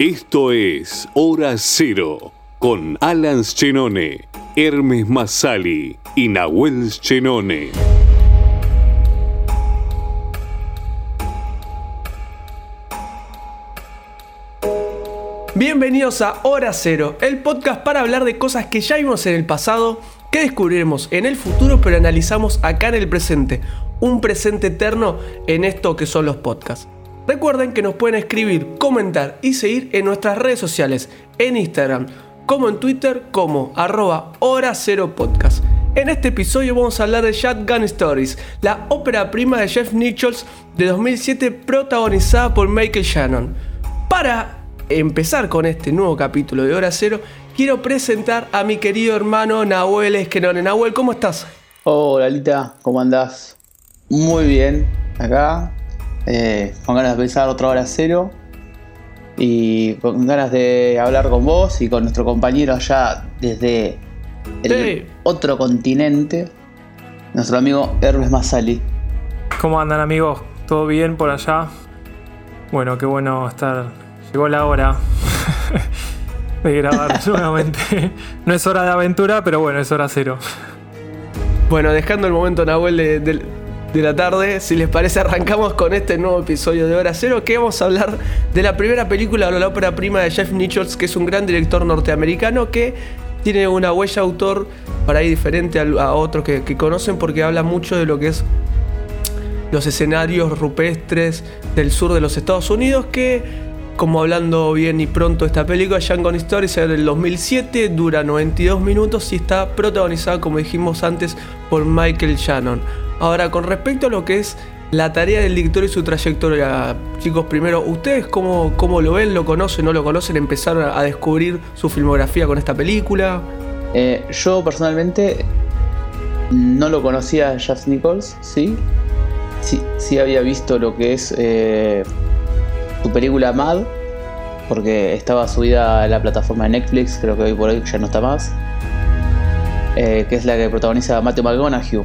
Esto es Hora Cero con Alan Chenone, Hermes Masali y Nahuel Chenone. Bienvenidos a Hora Cero, el podcast para hablar de cosas que ya vimos en el pasado, que descubriremos en el futuro, pero analizamos acá en el presente. Un presente eterno en esto que son los podcasts. Recuerden que nos pueden escribir, comentar y seguir en nuestras redes sociales, en Instagram, como en Twitter, como arroba hora cero podcast. En este episodio vamos a hablar de Shotgun Stories, la ópera prima de Jeff Nichols de 2007 protagonizada por Michael Shannon. Para empezar con este nuevo capítulo de Hora Cero, quiero presentar a mi querido hermano Nahuel Esquenone. Nahuel, ¿cómo estás? Hola, Lita, ¿cómo andás? Muy bien, acá, eh, con ganas de empezar otra Hora Cero y con ganas de hablar con vos y con nuestro compañero allá desde el Sí. otro continente, nuestro amigo Hermes Masali. ¿Cómo andan amigos? ¿Todo bien por allá? Bueno, qué bueno estar. Llegó la hora de grabar nuevamente. No es hora de aventura, pero bueno, es hora cero. Bueno, dejando el momento Nahuel de, de- de la tarde, si les parece arrancamos con este nuevo episodio de Hora Cero que vamos a hablar de la primera película o la ópera prima de Jeff Nichols, que es un gran director norteamericano que tiene una huella autor para diferente a, otros que, conocen porque habla mucho de lo que es los escenarios rupestres del sur de los Estados Unidos que, como hablando bien y pronto esta película, Django Stories es del 2007, dura 92 minutos y está protagonizada, como dijimos antes, por Michael Shannon. Ahora, con respecto a lo que es la tarea del director y su trayectoria, chicos, primero, ¿ustedes cómo, cómo lo ven, lo conocen, no lo conocen? ¿Empezaron a descubrir su filmografía con esta película? Eh, yo personalmente no lo conocía a Jeff Nichols, ¿sí? Sí, sí había visto lo que es eh, su película Mad, porque estaba subida a la plataforma de Netflix, creo que hoy por hoy ya no está más, eh, que es la que protagoniza Matthew McConaughey.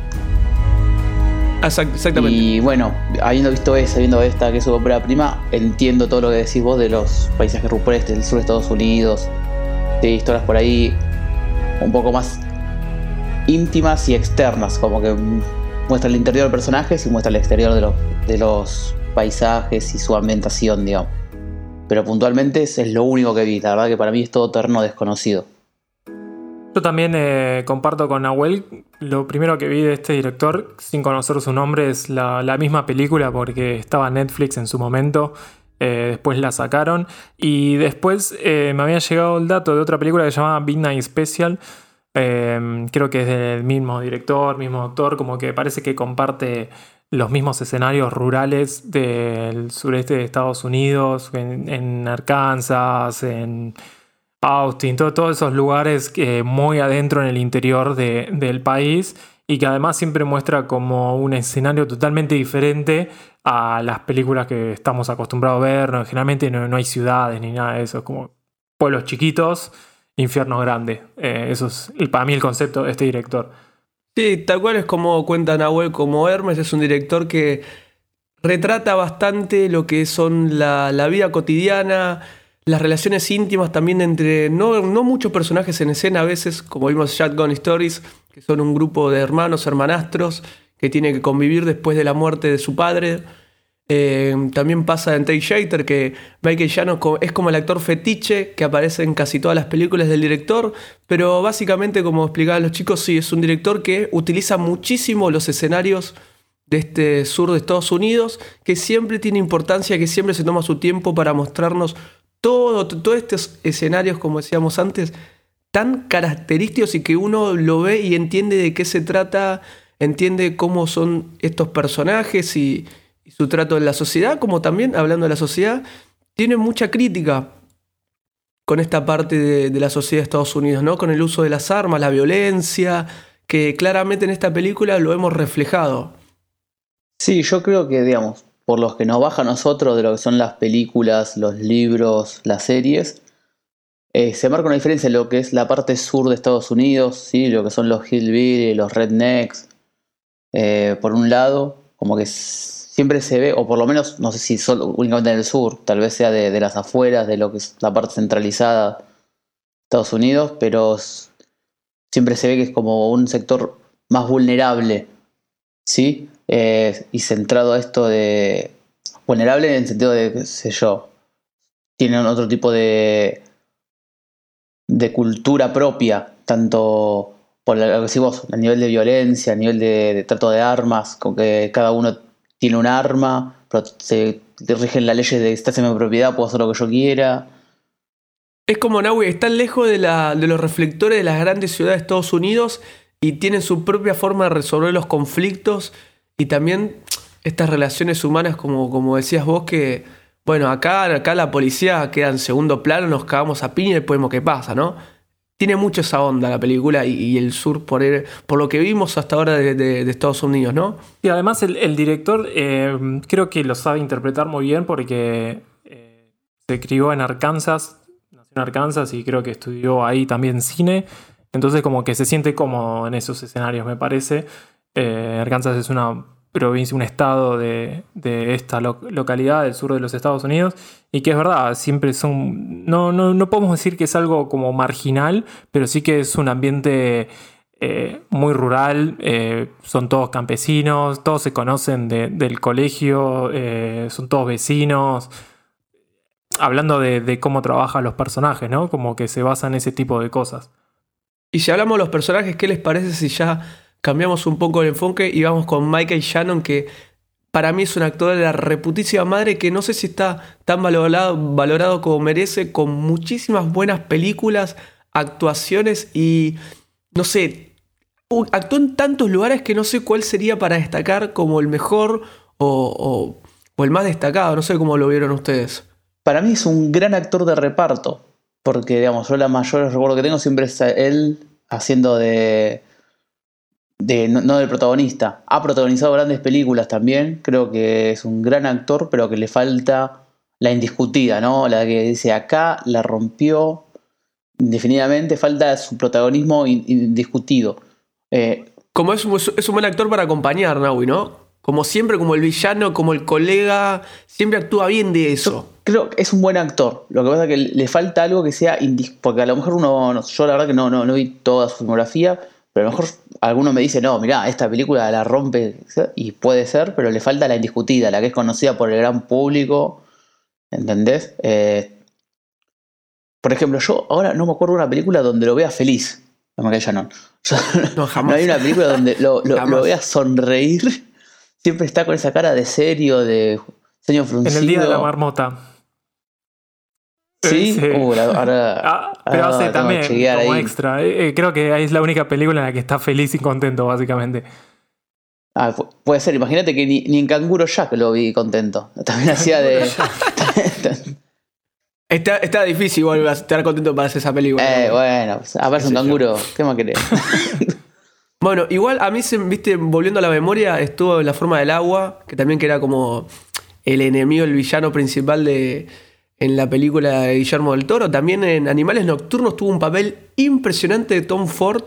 Exact- exactamente. Y bueno, habiendo visto esa, viendo esta que es su ópera prima, entiendo todo lo que decís vos de los paisajes rupestres del sur de Estados Unidos, de historias por ahí un poco más íntimas y externas, como que muestra el interior de personajes y muestra el exterior de los, de los paisajes y su ambientación, digamos. Pero puntualmente es, es lo único que vi, la verdad que para mí es todo terreno desconocido. Yo también eh, comparto con Nahuel. Lo primero que vi de este director, sin conocer su nombre, es la, misma película porque estaba Netflix en su momento. eh, después la sacaron. Y después eh, me había llegado el dato de otra película que se llamaba Midnight Special. Eh, creo que es del mismo director, mismo autor, como que parece que comparte los mismos escenarios rurales del sureste de Estados Unidos, en Arkansas, en Austin, todo- todos esos lugares que muy adentro en el interior de- del país y que además siempre muestra como un escenario totalmente diferente a las películas que estamos acostumbrados a ver. ¿no? Generalmente no, no hay ciudades ni nada de eso, es como pueblos chiquitos, infiernos grandes. Eh, eso es el- para mí el concepto de este director. Sí, tal cual es como cuenta Nahuel, como Hermes es un director que retrata bastante lo que son la, la vida cotidiana, las relaciones íntimas también entre no, no muchos personajes en escena a veces, como vimos Shotgun Stories, que son un grupo de hermanos, hermanastros, que tiene que convivir después de la muerte de su padre. Eh, también pasa en Take Shater que Michael co- es como el actor fetiche que aparece en casi todas las películas del director, pero básicamente, como explicaban los chicos, sí, es un director que utiliza muchísimo los escenarios de este sur de Estados Unidos, que siempre tiene importancia, que siempre se toma su tiempo para mostrarnos todo, todos estos escenarios, como decíamos antes, tan característicos y que uno lo ve y entiende de qué se trata, entiende cómo son estos personajes y, y su trato en la sociedad, como también, hablando de la sociedad, tiene mucha crítica con esta parte de, de la sociedad de Estados Unidos, ¿no? Con el uso de las armas, la violencia, que claramente en esta película lo hemos reflejado. Sí, yo creo que, digamos, por los que nos baja a nosotros de lo que son las películas, los libros, las series, eh, se marca una diferencia en lo que es la parte sur de Estados Unidos, ¿sí? lo que son los hillbilly, los rednecks, eh, por un lado, como que siempre se ve, o por lo menos, no sé si solo únicamente en el sur, tal vez sea de, de las afueras, de lo que es la parte centralizada de Estados Unidos, pero siempre se ve que es como un sector más vulnerable, ¿sí? Eh, y centrado esto de... Vulnerable en el sentido de, qué sé yo, tienen otro tipo de, de cultura propia, tanto por lo que decís a nivel de violencia, a nivel de, trato de armas, con que cada uno tiene un arma, pero se rigen las leyes de esta en mi propiedad, puedo hacer lo que yo quiera. Es como Nahui, están lejos de, la, de los reflectores de las grandes ciudades de Estados Unidos y tienen su propia forma de resolver los conflictos y también estas relaciones humanas, como, como decías vos, que, bueno, acá, acá la policía queda en segundo plano, nos cagamos a piña y vemos qué pasa, ¿no? Tiene mucho esa onda la película y, el sur por, por lo que vimos hasta ahora de, Estados Unidos, ¿no? Y además el, director eh, creo que lo sabe interpretar muy bien porque eh, se crió en Arkansas, nació en Arkansas y creo que estudió ahí también cine. Entonces como que se siente cómodo en esos escenarios, me parece. Eh, Arkansas es una provincia, un estado de, esta localidad del sur de los Estados Unidos, y que es verdad, siempre son, no, no, podemos decir que es algo como marginal, pero sí que es un ambiente eh, muy rural, eh, son todos campesinos, todos se conocen del colegio, son todos vecinos. Hablando de, de, cómo trabajan los personajes, ¿no? Como que se basa en ese tipo de cosas. Y si hablamos de los personajes, ¿qué les parece si ya cambiamos un poco el enfoque y vamos con Michael Shannon, que para mí es un actor de la reputísima madre que no sé si está tan valorado, valorado como merece, con muchísimas buenas películas, actuaciones y no sé, actuó en tantos lugares que no sé cuál sería para destacar como el mejor o, el más destacado, no sé cómo lo vieron ustedes. Para mí es un gran actor de reparto, porque digamos, yo la mayor recuerdo que tengo siempre es él haciendo de no, del protagonista. Ha protagonizado grandes películas también. Creo que es un gran actor, pero que le falta la indiscutida, ¿no? La que dice acá la rompió indefinidamente. Falta su protagonismo indiscutido. Eh, como es un, es un buen actor para acompañar, Naui, ¿no? Como siempre, como el villano, como el colega, siempre actúa bien de eso. creo que es un buen actor. Lo que pasa es que le falta algo que sea. Porque a lo mejor uno. Yo la verdad que no, no, no vi toda su filmografía pero a lo mejor alguno me dice, no, mirá, esta película la rompe, y puede ser, pero le falta la indiscutida, la que es conocida por el gran público, ¿entendés? Eh, por ejemplo, yo ahora no me acuerdo de una película donde lo vea feliz, no, no, jamás. no hay una película donde lo, lo, vea sonreír, siempre está con esa cara de serio, de señor fruncido. En el día de la marmota. Sí, uh, ahora, ah, pero hace también como extra. Eh, eh, creo que es la única película en la que está feliz y contento, básicamente. Ah, puede ser, imagínate que ni, en Canguro Jack lo vi contento. También hacía de. está, está, difícil igual estar contento para hacer esa película. Eh, bueno, pues, aparece un canguro. ¿Qué más querés? bueno, igual a mí, se, viste, volviendo a la memoria, estuvo en la forma del agua, que también que era como el enemigo, el villano principal de en la película de Guillermo del Toro. También en Animales Nocturnos tuvo un papel impresionante de Tom Ford,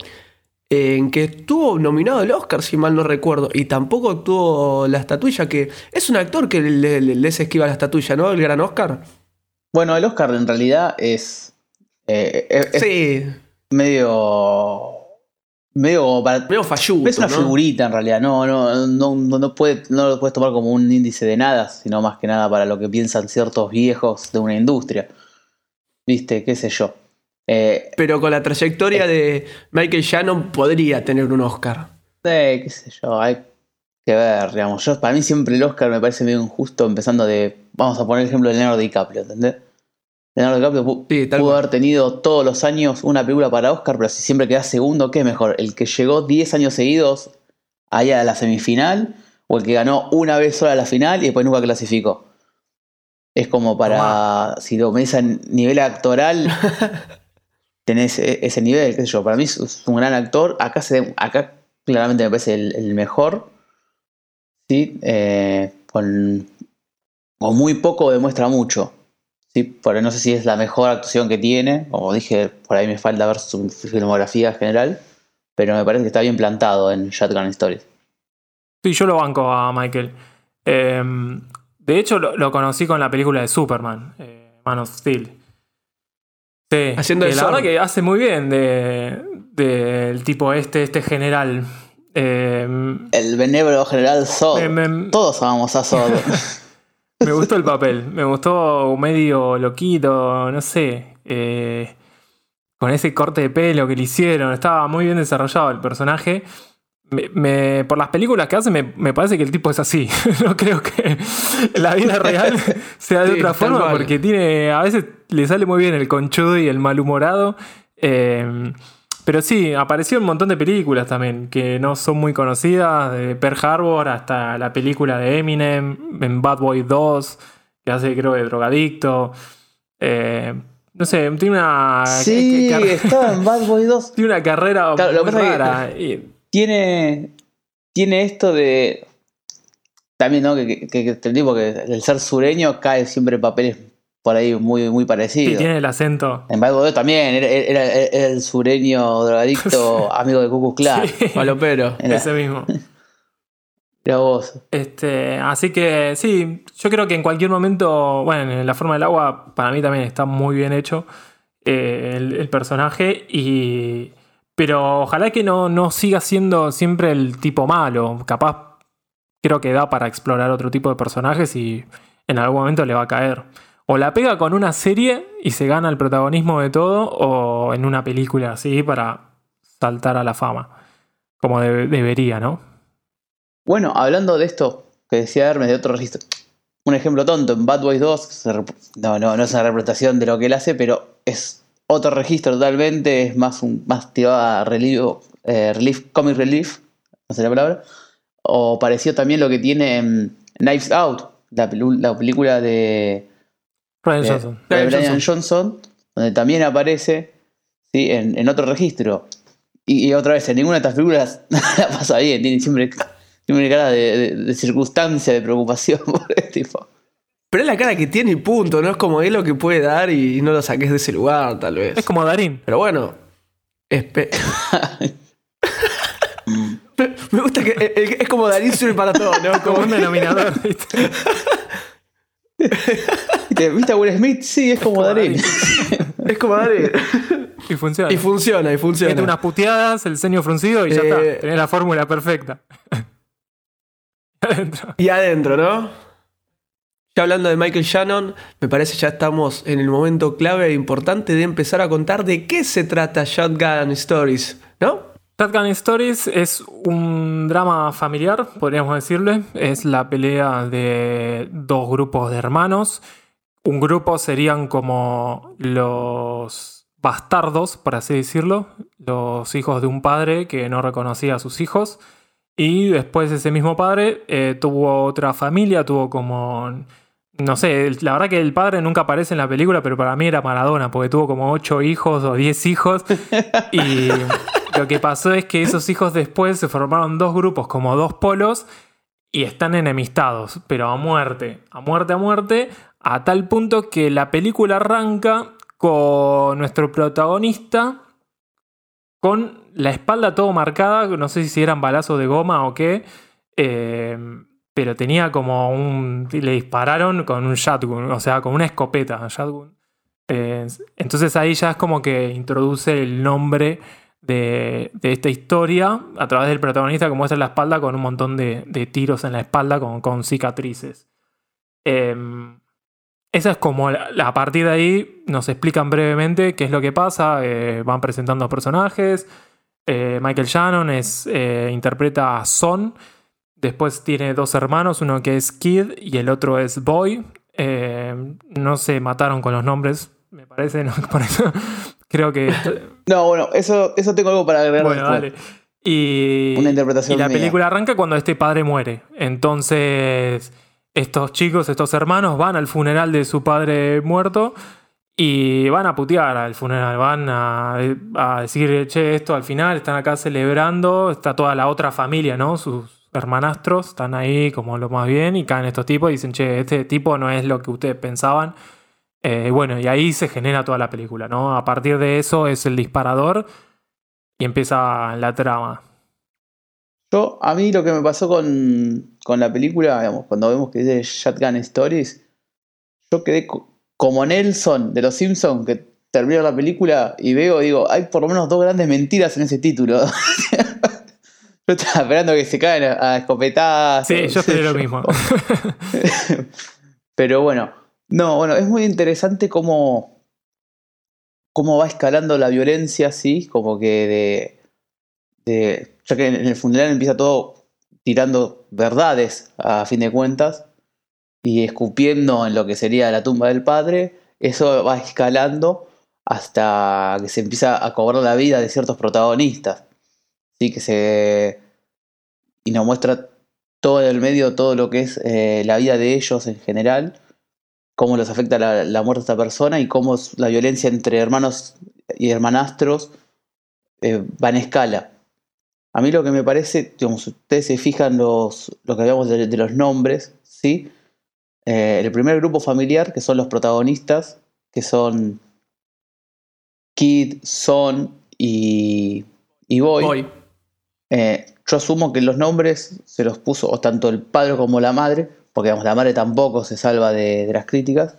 en que estuvo nominado al Oscar, si mal no recuerdo, y tampoco tuvo la estatuilla, que es un actor que le, les esquiva la estatuilla, ¿no? El gran Oscar. Bueno, el Oscar en realidad es. Eh, sí. Medio medio para. Medio falluto, Es una figurita en realidad, no, no, no, no, puede, no lo puedes tomar como un índice de nada, sino más que nada para lo que piensan ciertos viejos de una industria. ¿Viste? ¿Qué sé yo? Eh, Pero con la trayectoria de Michael Shannon podría tener un Oscar. Eh, qué sé yo, hay que ver, digamos. Yo, para mí siempre el Oscar me parece medio injusto, empezando de. Vamos a poner el ejemplo de Leonardo DiCaprio, ¿entendés? Leonardo DiCaprio pudo haber tenido todos los años una película para Oscar, pero si siempre queda segundo, ¿qué es mejor? ¿El que llegó 10 años seguidos allá a la semifinal? ¿O el que ganó una vez sola la final y después nunca clasificó? Es como para, si lo medís a nivel actoral, tenés e, ese nivel, qué sé yo. Para mí es un gran actor. Acá, se, acá claramente me parece el, mejor. ¿sí? Eh, con, con muy poco demuestra mucho. Sí, porque no sé si es la mejor actuación que tiene, como dije, por ahí me falta ver su filmografía general, pero me parece que está bien plantado en Shotgun Stories. Sí, yo lo banco a Michael. Em, de hecho, lo, conocí con la película de Superman, eh, Man of Steel. Sí, Haciendo la verdad que hace muy bien del de, tipo este, este general. Em, el benévolo general Zod. Todos amamos a Zod. me gustó el papel, me gustó medio loquito, no sé. Eh, con ese corte de pelo que le hicieron, estaba muy bien desarrollado el personaje. Me, por las películas que hace, me, parece que el tipo es así. no creo que la vida real sea de otra forma, porque tiene. A veces le sale muy bien el conchudo y el malhumorado. Eh, pero sí, apareció un montón de películas también que no son muy conocidas, de Pearl Harbor hasta la película de Eminem, en Bad Boy 2, que hace creo de drogadicto. Eh, no sé, tiene una. Sí, estaba en Bad Boy 2. Tiene una carrera muy rara. Tiene. Tiene esto de. También, ¿no? Que, que, que, tipo que el ser sureño cae siempre en papeles por ahí muy, muy parecidos. Sí, tiene el acento. En Bad Boy 2 también. Era, el sureño drogadicto, amigo de Cucu Clark. Sí, Palopero. Ese mismo. Este, así que sí, yo creo que en cualquier momento, bueno, en la forma del agua, para mí también está muy bien hecho eh, el, personaje. Y, pero ojalá que no, no siga siendo siempre el tipo malo. Capaz creo que da para explorar otro tipo de personajes y en algún momento le va a caer. O la pega con una serie y se gana el protagonismo de todo, o en una película así para saltar a la fama. Como debería, ¿no? Bueno, hablando de esto que decía Hermes, de otro registro. Un ejemplo tonto, en Bad Boys 2, no, no, no es una representación de lo que él hace, pero es otro registro totalmente, es más, un, más tirado a eh, relief, comic relief, no sé la palabra. O pareció también lo que tiene en Knives Out, la, película de Brian Johnson. Brian Johnson. donde también aparece ¿sí? en, otro registro. Y, y, otra vez, en ninguna de estas películas la pasa bien, tiene siempre tiene una cara de, circunstancia, de preocupación por el tipo. Pero es la cara que tiene y punto, no es como él lo que puede dar y no lo saques de ese lugar, tal vez. Es como Darín. Pero bueno. me, gusta que es como Darín sirve para todo, ¿no? Como, un denominador, ¿viste? ¿Viste a Will Smith? Sí, es como, Darín. es como Darín. Y funciona. Y funciona, y funciona. Mete unas puteadas, el ceño fruncido y ya está. Eh, Tenés la fórmula perfecta. Y adentro, ¿no? Ya hablando de Michael Shannon, me parece ya estamos en el momento clave e importante de empezar a contar de qué se trata Shotgun Stories, ¿no? Shotgun Stories es un drama familiar, podríamos decirle. Es la pelea de dos grupos de hermanos. Un grupo serían como los bastardos, por así decirlo, los hijos de un padre que no reconocía a sus hijos. Y después ese mismo padre eh, tuvo otra familia, tuvo como... No sé, la verdad que el padre nunca aparece en la película, pero para mí era Maradona, porque tuvo como ocho hijos o diez hijos. Y lo que pasó es que esos hijos después se formaron dos grupos, como dos polos, y están enemistados, pero a muerte, a muerte, a muerte, a tal punto que la película arranca con nuestro protagonista con la espalda todo marcada, no sé si eran balazos de goma o qué, eh, pero tenía como un... le dispararon con un shotgun, o sea, con una escopeta, shotgun. Eh, entonces ahí ya es como que introduce el nombre de, esta historia a través del protagonista que muestra la espalda con un montón de, tiros en la espalda con, con cicatrices. Em, esa es como a partir de ahí nos explican brevemente qué es lo que pasa, eh, van presentando personajes. Eh, Michael Shannon es, eh, interpreta a Son. Después tiene dos hermanos, uno que es Kid y el otro es Boy. no se mataron con los nombres, me parece, Por eso creo que. No, bueno, eso, eso tengo algo para agregar. Bueno, dale. Y, Una interpretación y la película arranca cuando este padre muere. Entonces estos chicos, estos hermanos, van al funeral de su padre muerto y van a putear al funeral, van a, decir, che, esto al final, están acá celebrando, está toda la otra familia, ¿no? Sus hermanastros están ahí como lo más bien y caen estos tipos y dicen, che, este tipo no es lo que ustedes pensaban. Eh, bueno, y ahí se genera toda la película, ¿no? A partir de eso es el disparador y empieza la trama. Yo, a mí lo que me pasó con, con la película, digamos, cuando vemos que dice Shotgun Stories, yo quedé como Nelson de los Simpsons, que termino la película y veo, digo, hay por lo menos dos grandes mentiras en ese título. yo estaba esperando que se caen a, escopetadas. Sí, yo esperé lo mismo. Pero bueno, no, bueno, es muy interesante cómo, cómo va escalando la violencia, así, como que de, de. Ya que en el funeral empieza todo tirando verdades, a fin de cuentas, y escupiendo en lo que sería la tumba del padre, eso va escalando hasta que se empieza a cobrar la vida de ciertos protagonistas. ¿sí? Que se. Y nos muestra todo el medio, todo lo que es eh, la vida de ellos en general, cómo los afecta la, muerte de esta persona y cómo la violencia entre hermanos y hermanastros eh, va en escala. A mí lo que me parece, digamos, ustedes se fijan los, lo que hablamos de, los nombres, ¿sí? Eh, el primer grupo familiar, que son los protagonistas, que son Kid, Son y, y Boy. Eh, yo asumo que los nombres se los puso o tanto el padre como la madre, porque la madre tampoco se salva de, las críticas.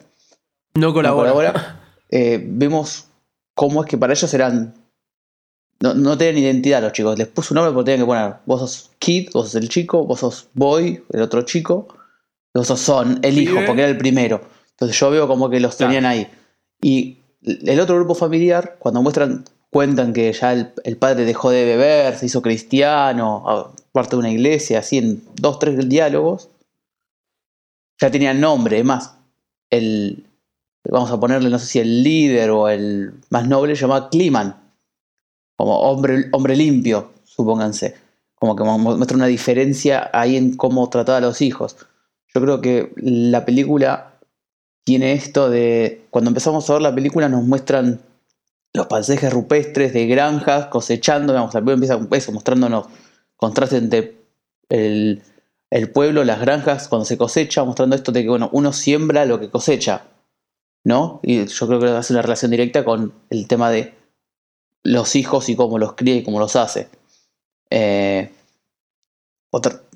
No colabora. Eh, vemos cómo es que para ellos eran. No, no tenían identidad los chicos. Les puso un nombre porque tenían que poner: vos sos Kid, vos sos el chico, vos sos Boy, el otro chico, vos sos Son, el hijo, porque era el primero. Entonces yo veo como que los tenían ahí. Y el otro grupo familiar, cuando muestran, cuentan que ya el, padre dejó de beber, se hizo cristiano, parte de una iglesia, así en dos, tres diálogos, ya tenía nombre, además, el, vamos a ponerle, no sé si el líder o el más noble, se llama Kliman, como hombre, hombre limpio, supónganse, como que muestra una diferencia ahí en cómo trataba a los hijos. Yo creo que la película tiene esto de, cuando empezamos a ver la película nos muestran los paisajes rupestres de granjas cosechando, digamos, al empieza eso, mostrándonos contrastes entre el, pueblo, las granjas, cuando se cosecha, mostrando esto de que, bueno, uno siembra lo que cosecha, ¿no? Y yo creo que hace una relación directa con el tema de los hijos y cómo los cría y cómo los hace. Eh,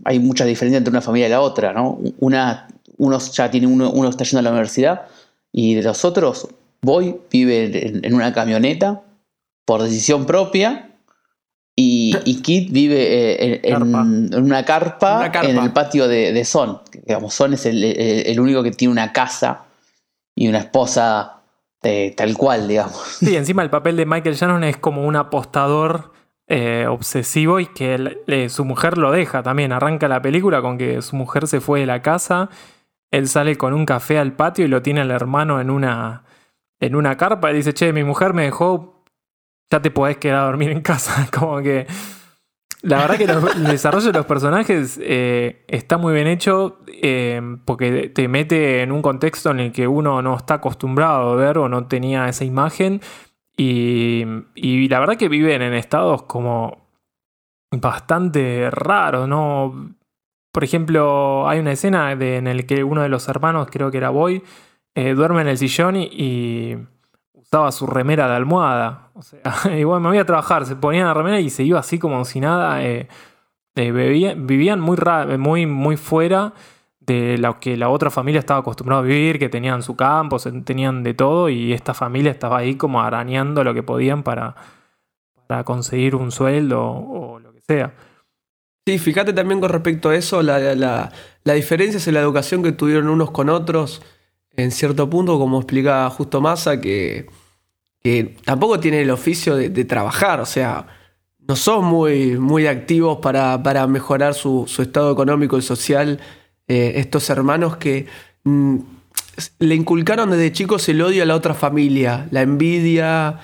hay mucha diferencia entre una familia y la otra, ¿no? Una unos ya tiene uno, uno está yendo a la universidad y de los otros, Boy vive en, una camioneta por decisión propia y, y Kit vive eh, en, una, carpa, en el patio de, Son. Digamos, Son es el, único que tiene una casa y una esposa tal cual, digamos. Sí, encima el papel de Michael Shannon es como un apostador eh, obsesivo y que su mujer lo deja también. Arranca la película con que su mujer se fue de la casa él sale con un café al patio y lo tiene al hermano en una, en una carpa y dice, che, mi mujer me dejó, ya te podés quedar a dormir en casa. Como que... La verdad que el desarrollo de los personajes eh, está muy bien hecho eh, porque te mete en un contexto en el que uno no está acostumbrado a ver o no tenía esa imagen y, y la verdad que viven en estados como bastante raros, ¿no? Por ejemplo, hay una escena en la que uno de los hermanos, creo que era Boy, eh, duerme en el sillón y, usaba su remera de almohada. O sea, igual me voy a trabajar, se ponía la remera y se iba así como si nada. Eh, eh, vivían muy, muy, muy fuera de lo que la otra familia estaba acostumbrada a vivir, que tenían su campo, tenían de todo, y esta familia estaba ahí como arañando lo que podían para, para conseguir un sueldo o lo que sea. Sí, fíjate también con respecto a eso, la, la, diferencia es en la educación que tuvieron unos con otros en cierto punto, como explicaba justo Massa, que, que tampoco tiene el oficio de, trabajar, o sea, no son muy, muy activos para, mejorar su, estado económico y social eh, estos hermanos que mm, le inculcaron desde chicos el odio a la otra familia, la envidia,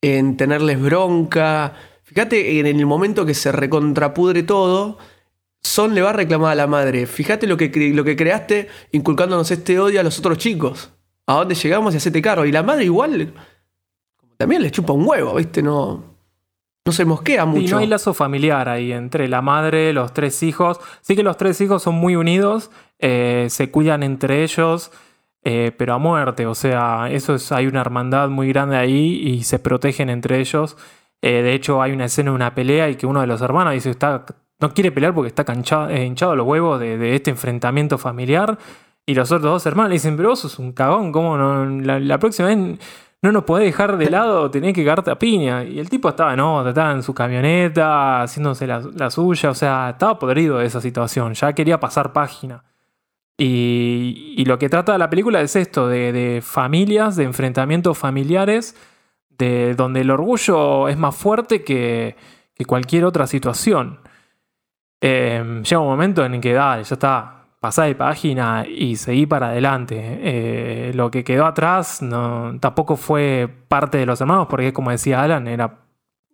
en tenerles bronca. Fíjate en el momento que se recontrapudre todo, Son le va a reclamar a la madre. Fíjate lo que, lo que creaste inculcándonos este odio a los otros chicos. ¿A dónde llegamos y hacete cargo? Y la madre igual también le chupa un huevo, ¿viste? No, no se mosquea mucho. Y no hay lazo familiar ahí entre la madre, los tres hijos. Sí que los tres hijos son muy unidos, eh, se cuidan entre ellos, eh, pero a muerte. O sea, eso es, hay una hermandad muy grande ahí y se protegen entre ellos. Eh, de hecho, hay una escena de una pelea y que uno de los hermanos dice, está, no quiere pelear porque está hinchado los huevos de, de, este enfrentamiento familiar. Y los otros dos hermanos le dicen, pero vos sos un cagón, ¿cómo no? La, la próxima vez no nos podés dejar de lado, tenés que cagarte a piña. Y el tipo estaba, no, estaba en su camioneta, haciéndose la, la, suya, o sea, estaba podrido de esa situación, ya quería pasar página. Y, y lo que trata la película es esto, de, de, familias, de enfrentamientos familiares, de donde el orgullo es más fuerte que, que cualquier otra situación. Eh, llega un momento en que, dale, ya está, pasá de página y seguí para adelante. Eh, lo que quedó atrás tampoco fue parte de los hermanos, porque como decía Alan, era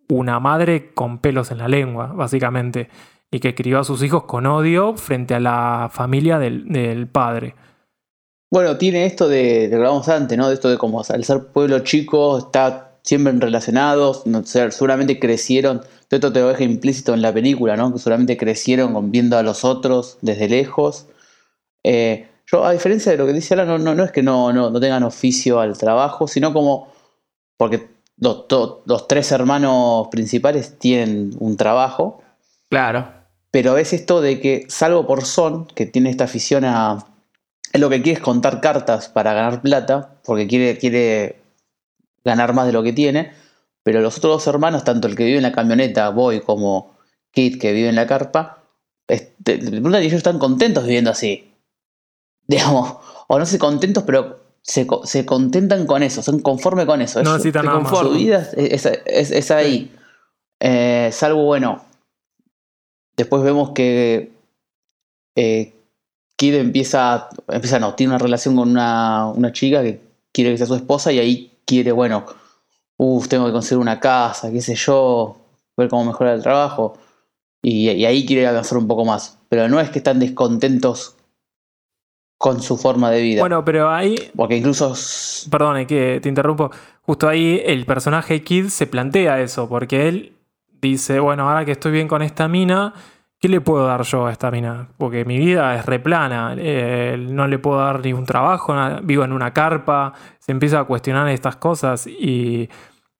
una madre con pelos en la lengua, básicamente, y que crió a sus hijos con odio frente a la familia del, padre. Bueno, tiene esto de, de hablamos antes, ¿no? De esto de como al ser pueblo chico está siempre relacionados, no, seguramente crecieron, esto te lo deja implícito en la película, ¿no? Que seguramente crecieron viendo a los otros desde lejos eh, yo, a diferencia de lo que dice Alan, no, no, no es que no, no, no, tengan oficio al trabajo, sino como. Porque los, to, los, tres hermanos principales tienen un trabajo. Claro. Pero es esto de que, salvo por Son, que tiene esta afición a. Es lo que quiere es contar cartas para ganar plata, porque quiere, quiere ganar más de lo que tiene. Pero los otros dos hermanos, tanto el que vive en la camioneta, Boy, como Kit, que vive en la carpa, este, ellos están contentos viviendo así digamos, o no sé, contentos, pero se, se contentan con eso, son conformes con eso. No necesitan nada más. Su vida es, es, es ahí. Eh, salvo, bueno, después vemos que eh, Kid empieza, empieza, no, tiene una relación con una, una chica que quiere que sea su esposa y ahí quiere, bueno, uff, tengo que conseguir una casa, qué sé yo, ver cómo mejorar el trabajo. Y, y, ahí quiere avanzar un poco más. Pero no es que están descontentos con su forma de vida. Bueno, pero ahí. Porque incluso. Perdón, que te interrumpo. Justo ahí el personaje Kid se plantea eso, porque él dice: Bueno, ahora que estoy bien con esta mina, ¿qué le puedo dar yo a esta mina? Porque mi vida es replana, eh, no le puedo dar ni un trabajo, vivo en una carpa, se empieza a cuestionar estas cosas y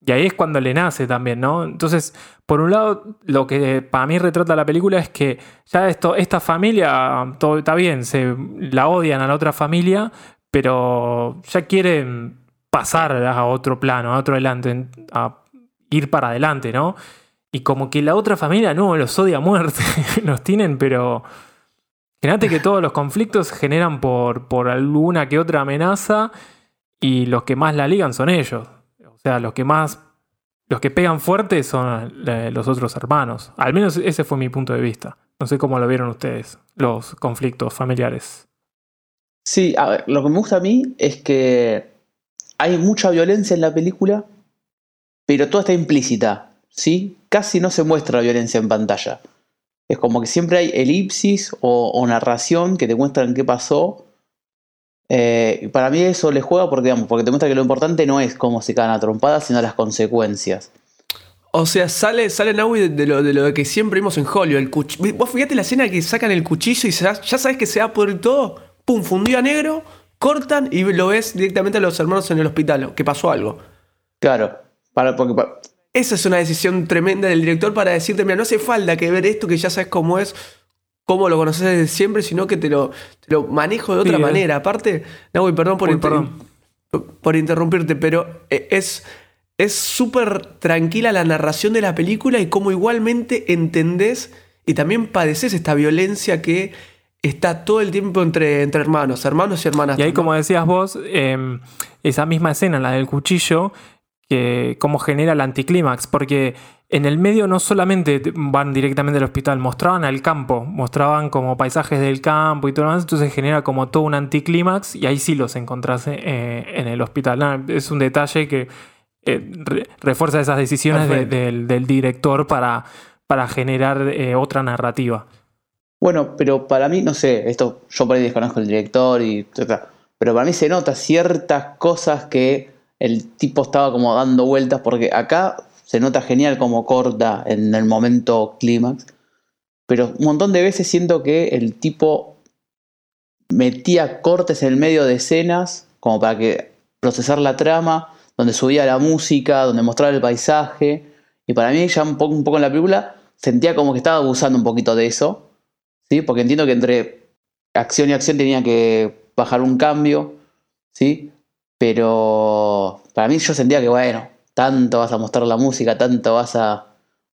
y ahí es cuando le nace también, ¿no? Entonces, por un lado, lo que para mí retrata la película es que ya esto, esta familia, todo está bien, se la odian a la otra familia, pero ya quieren pasar a otro plano, a otro adelante, a ir para adelante, ¿no? Y como que la otra familia no, los odia a muerte, los tienen, pero... Fíjate que todos los conflictos generan por, por alguna que otra amenaza y los que más la ligan son ellos. O sea, los que más. Los que pegan fuerte son los otros hermanos. Al menos ese fue mi punto de vista. No sé cómo lo vieron ustedes, los conflictos familiares. Sí, a ver, lo que me gusta a mí es que hay mucha violencia en la película, pero toda está implícita, ¿sí? Casi no se muestra violencia en pantalla. Es como que siempre hay elipsis o, o narración que te muestran qué pasó, eh, para mí eso le juega porque, digamos, porque te muestra que lo importante no es cómo se caen a trompadas, sino las consecuencias. O sea, sale, sale Naui de, lo, de lo que siempre vimos en Hollywood. El Vos fíjate la escena que sacan el cuchillo y ya sabes que se va a pudrir todo. Pum, fundió a negro, cortan y lo ves directamente a los hermanos en el hospital, que pasó algo. Claro, para, porque, para... Esa es una decisión tremenda del director para decirte, mira, no hace falta que ver esto que ya sabes cómo es cómo lo conoces desde siempre, sino que te lo, te lo manejo de otra Sí, eh. manera. Aparte, no, perdón por, Uy, inter- perdón. por interrumpirte, pero eh, es es súper tranquila la narración de la película y cómo igualmente entendés y también padeces esta violencia que está todo el tiempo entre, entre hermanos, hermanos y hermanas. Y ahí, como decías vos, eh, esa misma escena, la del cuchillo, que cómo genera el anticlímax, porque en el medio no solamente van directamente al hospital, mostraban al campo, mostraban como paisajes del campo y todo lo demás, entonces genera como todo un anticlímax y ahí sí los encontrás eh, en el hospital. Nada, es un detalle que eh, re- refuerza esas decisiones de- del, del director para, para generar eh, otra narrativa. Bueno, pero para mí, no sé, esto yo por ahí desconozco el director y. Pero para mí se nota ciertas cosas que el tipo estaba como dando vueltas, porque acá se nota genial como corta en el momento clímax. Pero un montón de veces siento que el tipo metía cortes en el medio de escenas, como para que procesar la trama, donde subía la música, donde mostraba el paisaje. Y para mí ya un poco, un poco en la película sentía como que estaba abusando un poquito de eso, ¿sí? Porque entiendo que entre acción y acción tenía que bajar un cambio, ¿sí? Pero para mí yo sentía que, bueno, tanto vas a mostrar la música, tanto vas a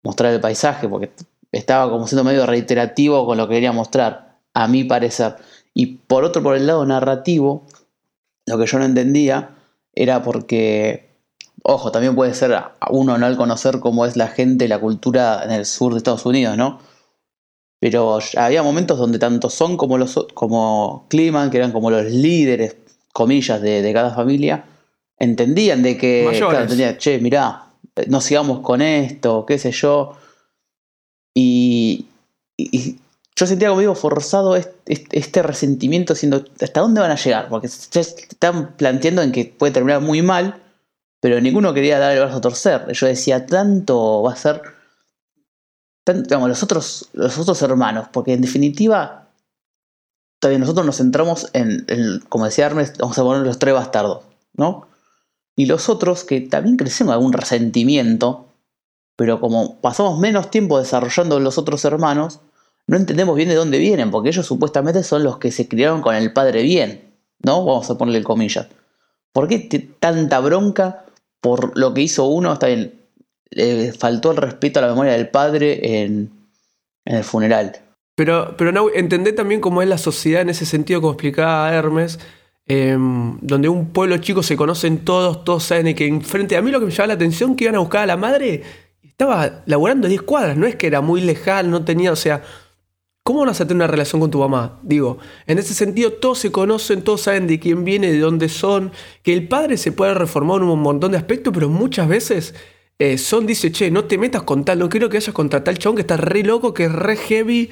mostrar el paisaje, porque estaba como siendo medio reiterativo con lo que quería mostrar, a mi parecer. Y por otro, por el lado narrativo, lo que yo no entendía era porque, ojo, también puede ser uno no al conocer cómo es la gente, la cultura en el sur de Estados Unidos, ¿no? Pero había momentos donde tanto Son como, los, como Kliman, que eran como los líderes, comillas, de, cada familia, entendían de que, claro, entendían, che, mirá, no sigamos con esto, qué sé yo. Y, yo sentía como digo forzado este, resentimiento siendo hasta dónde van a llegar, porque se están planteando en que puede terminar muy mal, pero ninguno quería dar el brazo a torcer. Yo decía, tanto va a ser, digamos, los otros, los otros hermanos, porque en definitiva, todavía nosotros nos centramos en, como decía Hermes, vamos a poner los tres bastardos, ¿no? Y los otros que también crecen con algún resentimiento, pero como pasamos menos tiempo desarrollando los otros hermanos, no entendemos bien de dónde vienen, porque ellos supuestamente son los que se criaron con el padre bien, ¿no? Vamos a ponerle comillas. ¿Por qué tanta bronca por lo que hizo uno? Está bien, le faltó el respeto a la memoria del padre en, el funeral. Pero, pero no, entendé también cómo es la sociedad en ese sentido, como explicaba Hermes, em, donde un pueblo chico se conocen todos, todos saben que enfrente. A mí lo que me llamaba la atención que iban a buscar a la madre estaba laburando 10 cuadras, no es que era muy lejano, no tenía, o sea, ¿cómo vas a tener una relación con tu mamá? Digo, en ese sentido todos se conocen, todos saben de quién viene, de dónde son, que el padre se puede reformar en un montón de aspectos, pero muchas veces eh, Son dice, che, no te metas con tal, no quiero que vayas contra tal chabón que está re loco, que es re heavy,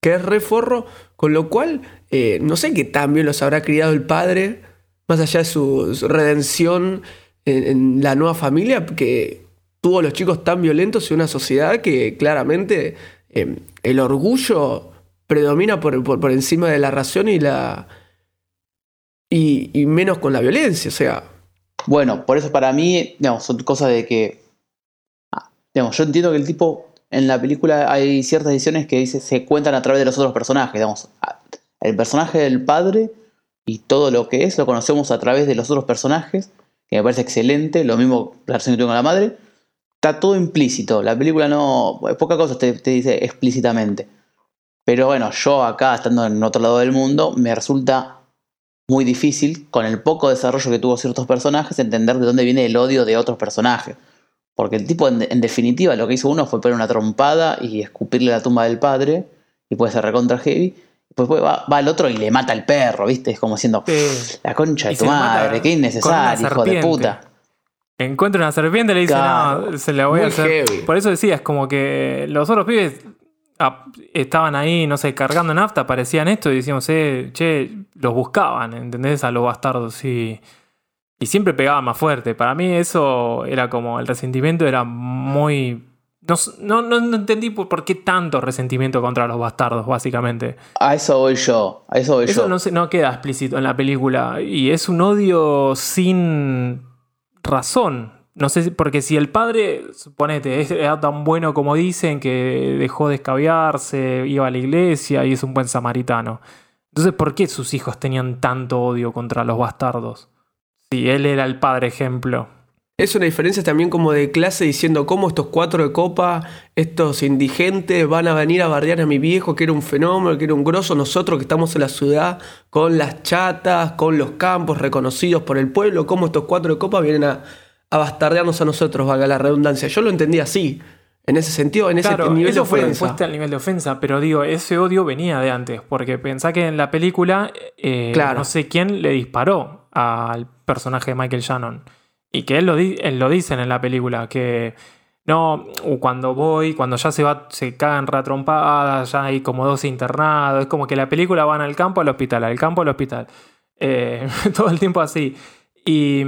que es re forro, con lo cual, eh, no sé qué tan bien los habrá criado el padre, más allá de su, redención en la nueva familia, que tuvo los chicos tan violentos y una sociedad que claramente em, el orgullo predomina por, por, encima de la razón y la. Y, menos con la violencia, o sea. Bueno, por eso para mí, digamos, son cosas de que. Ah, digamos, yo entiendo que el tipo. En la película hay ciertas decisiones que dice, se cuentan a través de los otros personajes. Digamos, el personaje del padre y todo lo que es lo conocemos a través de los otros personajes, que me parece excelente. Lo mismo la relación que tengo con la madre está todo implícito. La película no. Poca cosa te, dice explícitamente. Pero bueno, yo acá, estando en otro lado del mundo, me resulta muy difícil, con el poco desarrollo que tuvo ciertos personajes, entender de dónde viene el odio de otros personajes. Porque el tipo, en, definitiva, lo que hizo uno fue poner una trompada y escupirle la tumba del padre, y puede ser recontra heavy. Pues va, va, al otro y le mata al perro, ¿viste? Es como siendo la concha de tu madre, qué innecesario, hijo de puta encuentra una serpiente y le dice, no, se la voy a hacer. Por eso decías, como que los otros pibes ah, estaban ahí, no sé, cargando nafta, aparecían esto y decíamos, eh, che, los buscaban, ¿entendés? A los bastardos y, y siempre pegaba más fuerte. Para mí eso era como, el resentimiento era muy... No, no, entendí por, qué tanto resentimiento contra los bastardos, básicamente. A eso voy yo, a eso voy eso yo. No, no queda explícito en la película y es un odio sin razón. No sé, porque si el padre, suponete, era tan bueno como dicen, que dejó de escabiarse, iba a la iglesia y es un buen samaritano. Entonces, ¿por qué sus hijos tenían tanto odio contra los bastardos? Si él era el padre ejemplo. Es una diferencia también como de clase diciendo cómo estos cuatro de copa, estos indigentes van a venir a bardear a mi viejo que era un fenómeno, que era un grosso, nosotros que estamos en la ciudad con las chatas, con los campos reconocidos por el pueblo, cómo estos cuatro de copa vienen a, a bastardearnos a nosotros, valga la redundancia. Yo lo entendí así. En ese sentido, en ese nivel de ofensa. Fue al nivel de ofensa, pero digo, ese odio venía de antes, porque pensá que en la película, eh, no sé quién le disparó al personaje de Michael Shannon. Y que él lo, dicen en la película, que no, cuando voy, cuando ya se va, se cagan retrompadas, ya hay como dos internados, es como que la película van al campo al hospital, al campo al hospital. Eh, todo el tiempo así. Y,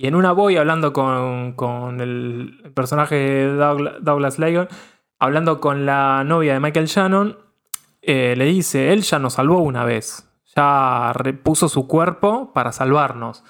y en una voy hablando con, el personaje de Douglas, Douglas hablando con la novia de Michael Shannon, eh, le dice, él ya nos salvó una vez, ya repuso su cuerpo para salvarnos.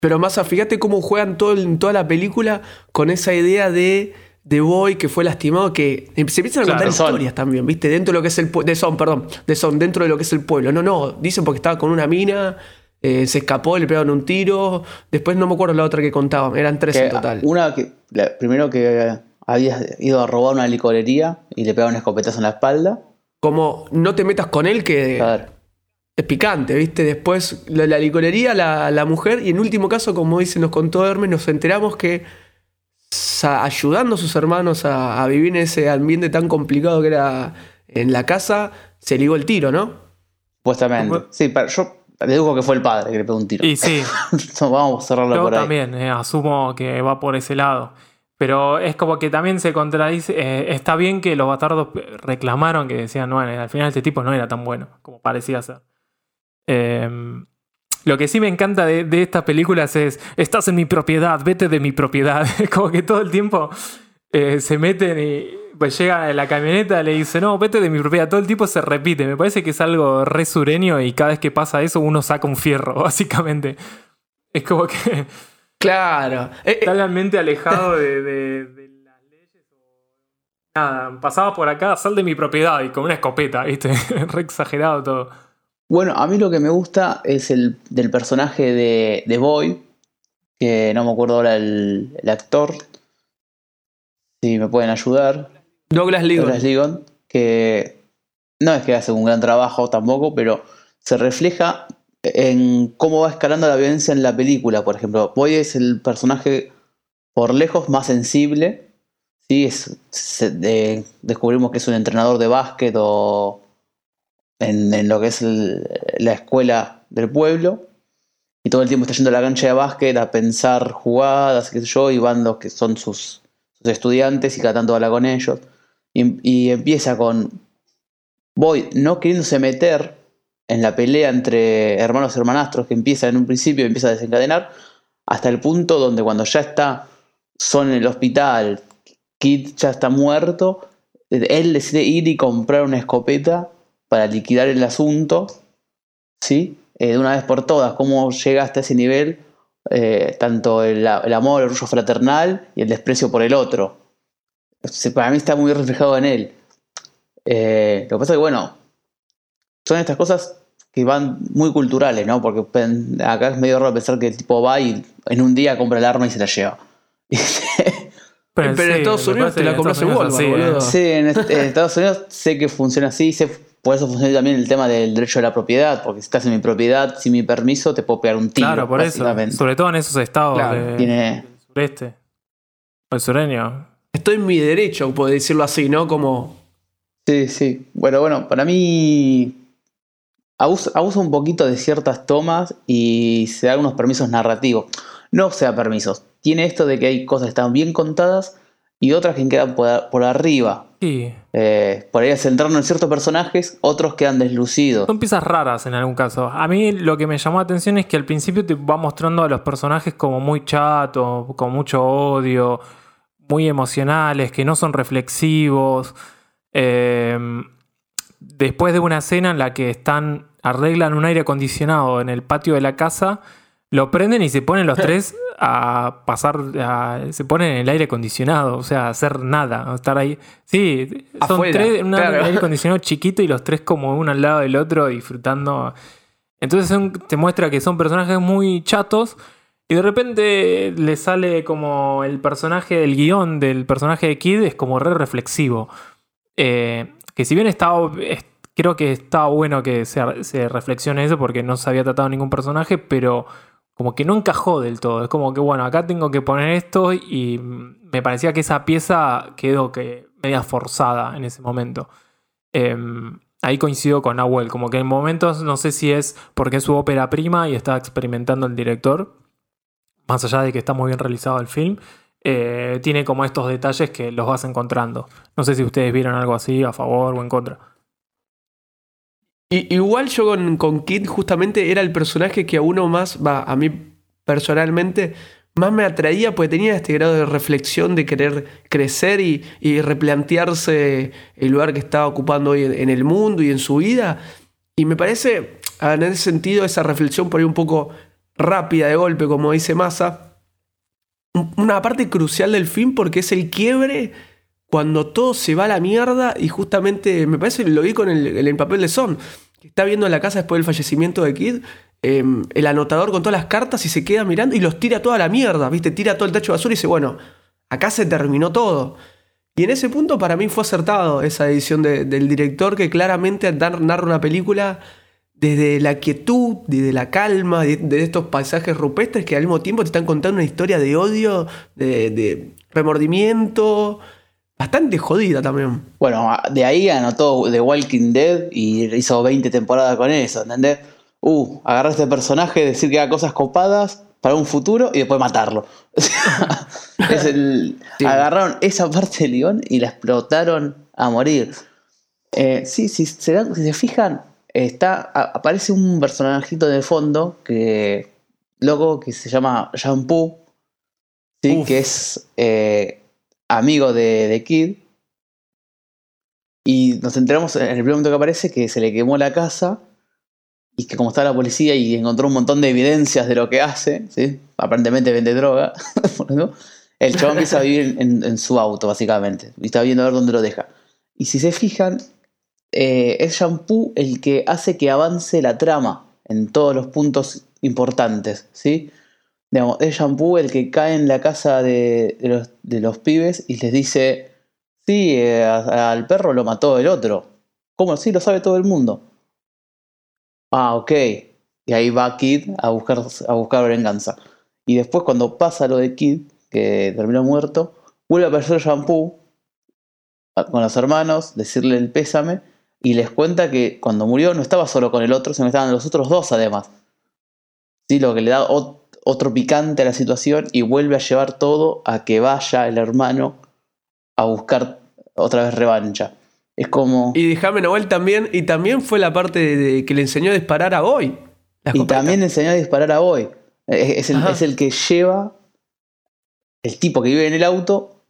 Pero más, fíjate cómo juegan todo, en toda la película con esa idea de de Boy que fue lastimado, que se empiezan a Claro, contar Son. historias también, ¿viste? Dentro de lo que es el pueblo. De Son, perdón. De Son, dentro de lo que es el pueblo. No, no. Dicen porque estaba con una mina, eh, se escapó, le pegaron un tiro. Después no me acuerdo la otra que contaban. Eran tres Que en total. Una que, la- primero que había ido a robar una licorería y le pegaron un escopetazo en la espalda. Como no te metas con él, que A ver, es picante, ¿viste? Después la, la licorería, la, la mujer. Y en último caso, como dice, nos contó Hermes, nos enteramos que sa- ayudando a sus hermanos a, a vivir en ese ambiente tan complicado que era en la casa, se ligó el tiro, ¿no? supuestamente. Sí, pero yo dedujo que fue el padre que le pegó un tiro. Y sí, Vamos a cerrarlo yo por ahí. también eh, asumo que va por ese lado. Pero es como que también se contradice. eh, está bien que los bastardos reclamaron que decían, bueno, al final este tipo no era tan bueno como parecía ser. Eh, lo que sí me encanta de, de estas películas es, estás en mi propiedad, vete de mi propiedad. como que todo el tiempo eh, se meten y pues llega la camioneta, le dice, no, vete de mi propiedad. Todo el tiempo se repite. Me parece que es algo re sureño y cada vez que pasa eso uno saca un fierro, básicamente. Es como que Claro. Eh, eh, totalmente alejado de, de- de las leyes. Nada, pasaba por acá, sal de mi propiedad y con una escopeta, ¿viste? Re exagerado todo. Bueno, a mí lo que me gusta es el del personaje de, de Boy, que no me acuerdo ahora el, el actor. Si me pueden ayudar. Douglas League. Douglas Leagon, que no es que hace un gran trabajo tampoco, pero se refleja en cómo va escalando la violencia en la película. Por ejemplo, Boy es el personaje por lejos más sensible. ¿sí? Es, se- de- descubrimos que es un entrenador de básquet o en, lo que es el- la escuela del pueblo. Y todo el tiempo está yendo a la cancha de básquet a pensar jugadas, qué sé yo, y van los que son sus, estudiantes y cada tanto habla con ellos. Y, empieza con Boy no queriéndose meter en la pelea entre hermanos y hermanastros que empieza en un principio y empieza a desencadenar, hasta el punto donde cuando ya está Son en el hospital, Kid ya está muerto, él decide ir y comprar una escopeta para liquidar el asunto, ¿sí? Eh, de una vez por todas, cómo llega hasta ese nivel, eh, tanto el, el amor, el orgullo fraternal y el desprecio por el otro. Se- Para mí está muy reflejado en él. Eh, lo que pasa es que, bueno, son estas cosas que van muy culturales, ¿no? Porque acá es medio raro pensar que el tipo va y en un día compra el arma y se la lleva. Pero en sí, Estados Unidos te la compras en Walmart, así, boludo. sí, en, est- en Estados Unidos sé que funciona así, sé, por eso funciona también el tema del derecho a la propiedad, porque si estás en mi propiedad sin mi permiso te puedo pegar un tiro. Claro, por eso. Sobre todo en esos estados Claro, de- Tiene, del sureste. O el sureño. Estoy en mi derecho, puedo decirlo así, ¿no? Como. Sí, sí. Bueno, bueno, para mí abusa, abusa un poquito de ciertas tomas y se da unos permisos narrativos. No sea permisos. Tiene esto de que hay cosas que están bien contadas y otras que quedan por, por arriba. Sí. Eh, por ahí centrarnos en ciertos personajes, otros quedan deslucidos. Son piezas raras en algún caso. A mí lo que me llamó la atención es que al principio te va mostrando a los personajes como muy chatos, con mucho odio, muy emocionales, que no son reflexivos. Eh, después de una escena en la que están arreglan un aire acondicionado en el patio de la casa, lo prenden y se ponen los tres a pasar, a- se ponen en el aire acondicionado, o sea, a hacer nada, a estar ahí. Sí, son Afuera, tres en un claro. aire acondicionado chiquito y los tres como uno al lado del otro disfrutando. Entonces son- te muestra que son personajes muy chatos y de repente le sale como el personaje del guion del personaje de Kid es como re reflexivo. Eh, que si bien estaba, es- creo que estaba bueno que se, se reflexione eso porque no se había tratado ningún personaje, pero como que no encajó del todo. Es como que, bueno, acá tengo que poner esto y me parecía que esa pieza quedó que media forzada en ese momento. Em, ahí coincido con Nahuel, como que en momentos no sé si es porque es su ópera prima y está experimentando el director, más allá de que está muy bien realizado el film, eh, tiene como estos detalles que los vas encontrando. No sé si ustedes vieron algo así a favor o en contra. Igual yo con, con Kid justamente era el personaje que a uno más, va, a mí personalmente, más me atraía porque tenía este grado de reflexión de querer crecer y, y replantearse el lugar que estaba ocupando hoy en, en el mundo y en su vida. Y me parece, en ese sentido, esa reflexión por ahí un poco rápida de golpe, como dice Massa, una parte crucial del film porque es el quiebre cuando todo se va a la mierda y justamente, me parece lo vi con el, el papel de Son, que está viendo en la casa después del fallecimiento de Kid, em, el anotador con todas las cartas y se queda mirando y los tira toda la mierda, ¿viste? Tira todo el tacho de basura y dice, bueno, acá se terminó todo. Y en ese punto para mí fue acertado esa edición del director que claramente narra una película desde la quietud, desde la calma, de, estos paisajes rupestres que al mismo tiempo te están contando una historia de odio, de remordimiento, bastante jodida también. Bueno, de ahí anotó The Walking Dead y hizo 20 temporadas con eso, ¿entendés? Uh, agarrar este personaje, decir que haga cosas copadas para un futuro y después matarlo. es el, Agarraron esa parte de León y la explotaron a morir. Eh, sí, si se, si se fijan, está, aparece un personajito de fondo que loco que se llama Shampoo, ¿sí? que es eh, amigo de, Kid. Y nos enteramos en el primer momento que aparece que se le quemó la casa y que como está la policía y encontró un montón de evidencias de lo que hace, ¿sí? aparentemente vende droga, el chabón empieza a vivir en, su auto, básicamente, y está viendo a ver dónde lo deja. Y si se fijan, eh, es Shampoo el que hace que avance la trama en todos los puntos importantes, ¿sí? Digamos, es Shampoo el que cae en la casa de, los, pibes y les dice, sí, eh, al perro lo mató el otro. ¿Cómo? Sí, lo sabe todo el mundo. Ah, ok. Y ahí va Kid a buscar, a buscar venganza. Y después cuando pasa lo de Kid, que terminó muerto, vuelve a aparecer Shampoo con los hermanos, decirle el pésame, y les cuenta que cuando murió no estaba solo con el otro, sino que estaban los otros dos además. Sí, lo que le da otro picante a la situación y vuelve a llevar todo a que vaya el hermano a buscar otra vez revancha. Es como. Y déjame Noel también, y también fue la parte de, que le enseñó a disparar a Boy. Y también le enseñó a disparar a Boy. Es, el, que lleva. El tipo que vive en el auto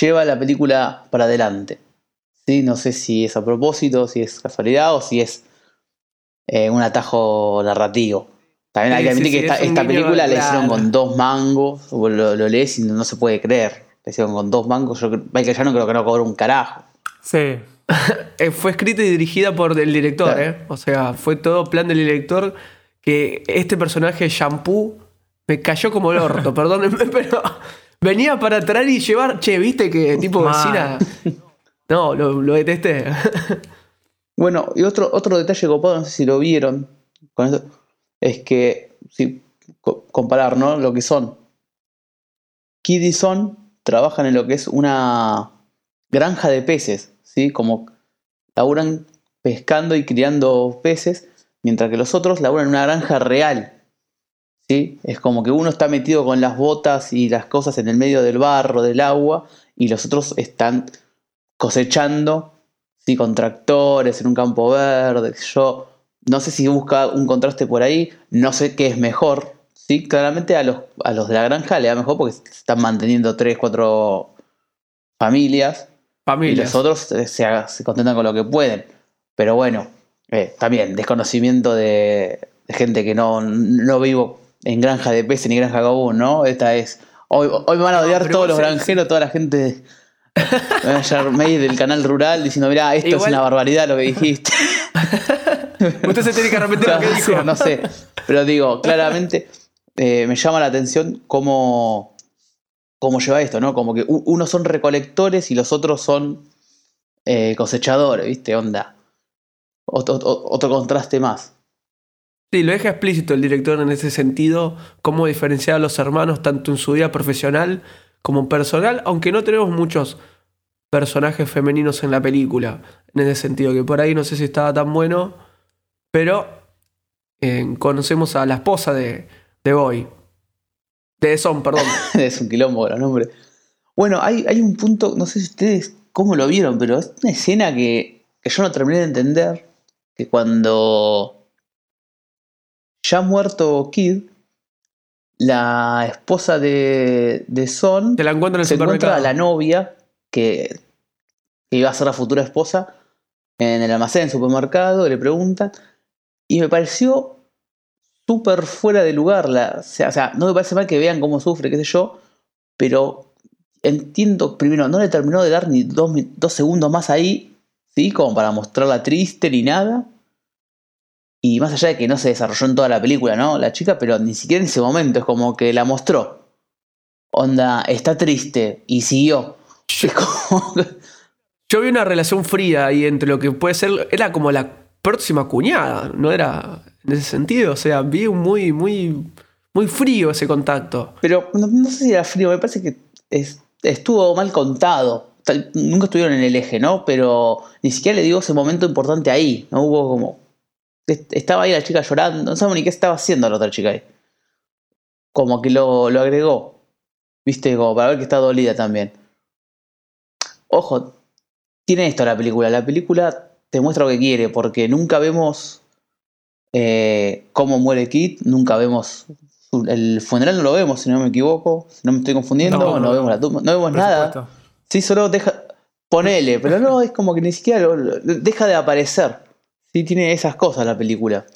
lleva la película para adelante. ¿Sí? No sé si es a propósito, si es casualidad o si es eh, un atajo narrativo. También hay que admitir que esta, película la hicieron con dos mangos, lo, lo, lees y no se puede creer. La hicieron con dos mangos. Yo, Michael ya no creo que no cobró un carajo. Sí. Eh, fue escrita y dirigida por el director, ¿eh? O sea, fue todo plan del director que este personaje Shampoo me cayó como el orto, perdónenme, pero venía para traer y llevar, che, viste que tipo vecina. No, lo, lo detesté. bueno, y otro, otro detalle copado, no sé si lo vieron, con es que, si comparar, ¿no? Lo que son. Kid y Son trabajan en lo que es una granja de peces, ¿sí? Como laburan pescando y criando peces, mientras que los otros laburan en una granja real. ¿sí? Es como que uno está metido con las botas y las cosas en el medio del barro, del agua, y los otros están cosechando, ¿sí? con tractores, en un campo verde, yo no sé si busca un contraste por ahí, no sé qué es mejor. Sí, claramente a los, a los de la granja le da mejor porque se están manteniendo tres, cuatro familias. Y los otros se, se, contentan con lo que pueden. Pero bueno, eh, también desconocimiento de, gente que no, no vivo en granja de peces ni granja gabú, ¿no? Esta es. Hoy, hoy me van a odiar todos los granjeros, toda la gente. Me van a mail del canal rural diciendo, mira, esto es una barbaridad lo que dijiste. Usted se tiene que repetir lo que dijo. No sé, pero digo, claramente eh, me llama la atención cómo, cómo lleva esto, ¿no? Como que unos son recolectores y los otros son eh, cosechadores, ¿viste? Onda. Otro, otro, contraste más. Sí, lo deja explícito el director en ese sentido, cómo diferenciar a los hermanos tanto en su vida profesional como personal, aunque no tenemos muchos personajes femeninos en la película, en ese sentido, que por ahí no sé si estaba tan bueno pero eh, conocemos a la esposa de, de Boy. De Son, perdón. es un quilombo los nombres. Bueno, hay, hay, un punto, no sé si ustedes cómo lo vieron, pero es una escena que, que yo no terminé de entender. Que cuando ya muerto Kid, la esposa de, de Son se encuentra a la novia que, que, iba a ser la futura esposa en el almacén, en el supermercado, le preguntan y me pareció súper fuera de lugar. La, o, sea, no me parece mal que vean cómo sufre, qué sé yo, pero entiendo, primero, no le terminó de dar ni dos, dos segundos más ahí, ¿sí? Como para mostrarla triste ni nada. Y más allá de que no se desarrolló en toda la película, ¿no? La chica, pero ni siquiera en ese momento es como que la mostró. Onda, está triste y siguió. Es como... Yo vi una relación fría ahí entre lo que puede ser. Era como la próxima cuñada, no era en ese sentido. O sea, vi muy, muy, muy frío ese contacto. Pero no, sé si era frío, me parece que es- estuvo mal contado. Nunca estuvieron en el eje, ¿no? Pero ni siquiera le dio ese momento importante ahí. No hubo como. est- Estaba ahí la chica llorando, no sabemos ni qué estaba haciendo la otra chica ahí. Como que lo, lo agregó. Viste, como para ver que está dolida también. Ojo, tiene esto la película. La película te muestra lo que quiere, porque nunca vemos eh, cómo muere Kit, nunca vemos el funeral, no lo vemos, si no me equivoco, si no me estoy confundiendo, no, No, no, vemos la tumba, no vemos nada. supuesto. Sí, solo deja. Ponele, pero no, es como que ni siquiera lo- lo- deja de aparecer. Sí, tiene esas cosas la película.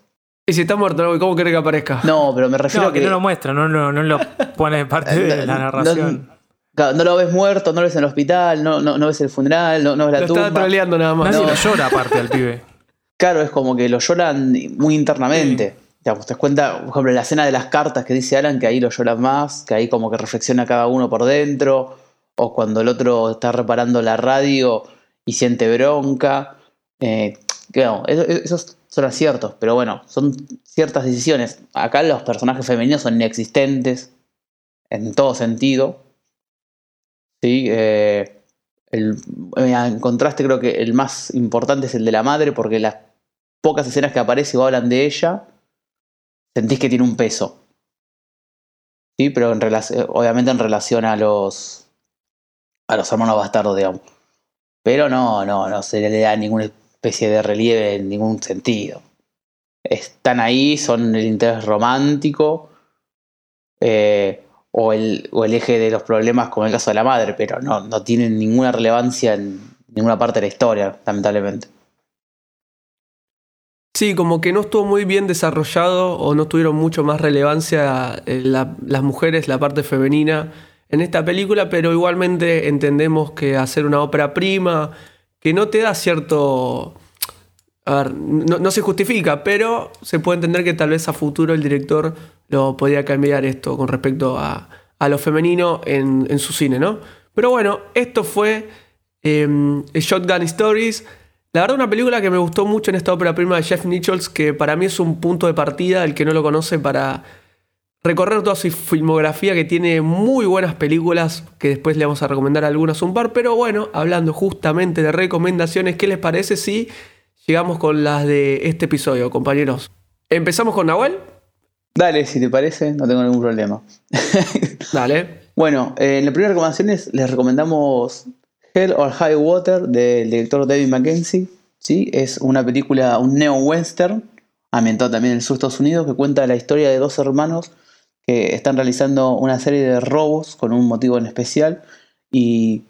Y si está muerto, ¿cómo quiere que aparezca? No, pero me refiero No, a que que. no lo muestra, no, lo- no lo pone parte de la no- narración. Claro, no lo ves muerto, no lo ves en el hospital, no, no, no ves el funeral, no, no ves la Lo tumba. troleando nada más. Nadie no. lo llora aparte al pibe. Claro, es como que lo lloran muy internamente. Digamos, te das cuenta, por ejemplo, la escena de las cartas que dice Alan, que ahí lo lloran más, que ahí como que reflexiona cada uno por dentro, o cuando el otro está reparando la radio y siente bronca. Eh, claro, eso- esos son aciertos, pero bueno, son ciertas decisiones. Acá los personajes femeninos son inexistentes en todo sentido. Sí, eh, el- en contraste creo que el más importante es el de la madre porque las pocas escenas que aparece o hablan de ella, sentís que tiene un peso. Sí, pero en obviamente en relación a los a los hermanos bastardos, digamos. Pero no, no, no se le da ninguna especie de relieve en ningún sentido. Están ahí, son el interés romántico eh, o, el, o el eje de los problemas, como en el caso de la madre, pero no, no tienen ninguna relevancia en ninguna parte de la historia, lamentablemente. Sí, como que no estuvo muy bien desarrollado o no tuvieron mucho más relevancia eh, la- las mujeres, la parte femenina en esta película, pero igualmente entendemos que hacer una ópera prima, que no te da cierto... A ver, no, se justifica, pero se puede entender que tal vez a futuro el director lo podría cambiar esto con respecto a, a lo femenino en, en su cine, ¿no? Pero bueno, esto fue eh, Shotgun Stories. La verdad, una película que me gustó mucho en esta ópera prima de Jeff Nichols, que para mí es un punto de partida, el que no lo conoce, para recorrer toda su filmografía, que tiene muy buenas películas, que después le vamos a recomendar algunas un par. Pero bueno, hablando justamente de recomendaciones, ¿qué les parece si llegamos con las de este episodio, compañeros? Empezamos con Nahuel. Dale, si te parece, no tengo ningún problema. Dale. Bueno, eh, en las primeras recomendaciones les recomendamos Hell or High Water del director David Mackenzie. ¿sí? Es una película, un neo-western, ambientado también en los Estados Unidos, que cuenta la historia de dos hermanos que están realizando una serie de robos con un motivo en especial. Y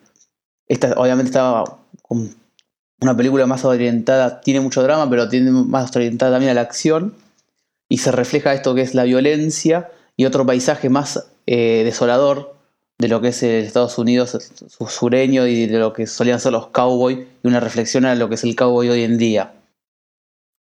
esta obviamente estaba con una película más orientada, tiene mucho drama, pero tiene más orientada también a la acción. Y se refleja esto que es la violencia y otro paisaje más eh, desolador de lo que es el Estados Unidos su- sureño y de lo que solían ser los cowboys y una reflexión a lo que es el cowboy hoy en día.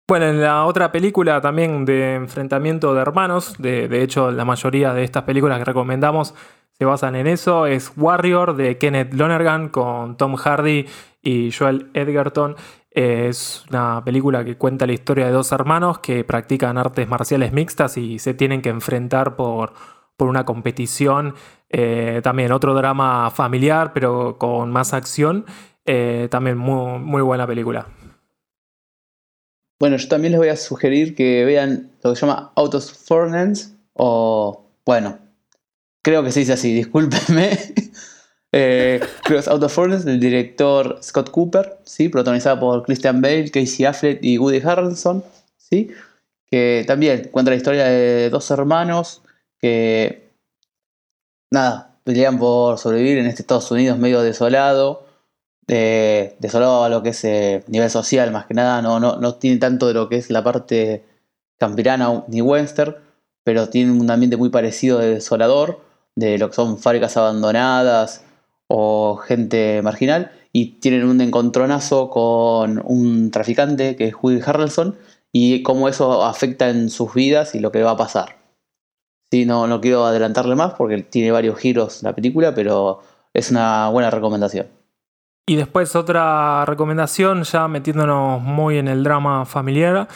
Bueno, en la otra película también de enfrentamiento de hermanos, de, de hecho la mayoría de estas películas que recomendamos se basan en eso, es Warrior de Kenneth Lonergan con Tom Hardy y Joel Edgerton. Es una película que cuenta la historia de dos hermanos que practican artes marciales mixtas y se tienen que enfrentar por, por una competición. Eh, también otro drama familiar, pero con más acción. Eh, también muy, muy buena película. Bueno, yo también les voy a sugerir que vean lo que se llama Out of Furnace o, bueno, creo que se dice así, discúlpenme. Eh, es Out of Furnace del director Scott Cooper, ¿sí? protagonizada por Christian Bale, Casey Affleck y Woody Harrelson, ¿sí? que también cuenta la historia de dos hermanos que, nada, pelean por sobrevivir en este Estados Unidos medio desolado, eh, desolado a lo que es eh, nivel social, más que nada, no, no, no tiene tanto de lo que es la parte campirana ni western, pero tiene un ambiente muy parecido de desolador, de lo que son fábricas abandonadas o gente marginal y tienen un encontronazo con un traficante que es Woody Harrelson y cómo eso afecta en sus vidas y lo que va a pasar. Sí, no, no quiero adelantarle más porque tiene varios giros la película, pero es una buena recomendación. Y después otra recomendación, ya metiéndonos muy en el drama familiar.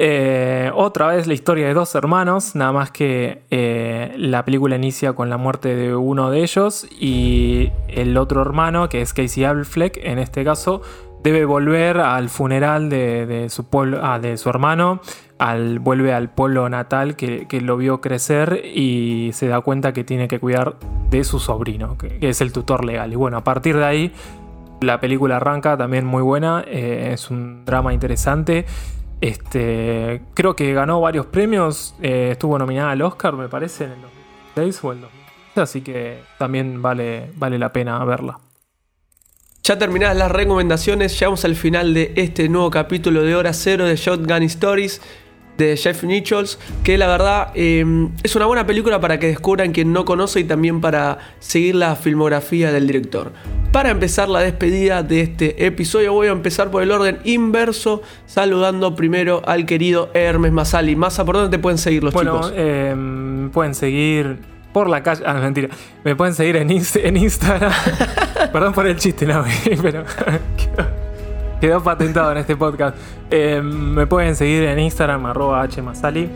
Eh, otra vez la historia de dos hermanos, nada más que eh, la película inicia con la muerte de uno de ellos y el otro hermano, que es Casey Affleck en este caso, debe volver al funeral de, su, pueblo, ah, de su hermano, al, vuelve al pueblo natal que, lo vio crecer y se da cuenta que tiene que cuidar de su sobrino, que, es el tutor legal. Y bueno, a partir de ahí la película arranca también muy buena, eh, es un drama interesante. Este, creo que ganó varios premios, eh, estuvo nominada al Oscar, me parece, en el 2006 o el 2006, así que también vale, vale la pena verla. Ya terminadas las recomendaciones, llegamos al final de este nuevo capítulo de Hora Cero de Shotgun Stories de Jeff Nichols, que la verdad em, es una buena película para que descubran quien no conoce y también para seguir la filmografía del director. Para empezar la despedida de este episodio voy a empezar por el orden inverso, saludando primero al querido Hermes Masali. Masa, ¿por dónde te pueden seguir los bueno, chicos? Em, pueden seguir por la calle. Ah, mentira. Me pueden seguir en, en Instagram. Perdón por el chiste, no, pero quedó, patentado en este podcast. Eh, me pueden seguir en Instagram, arroba hmasali.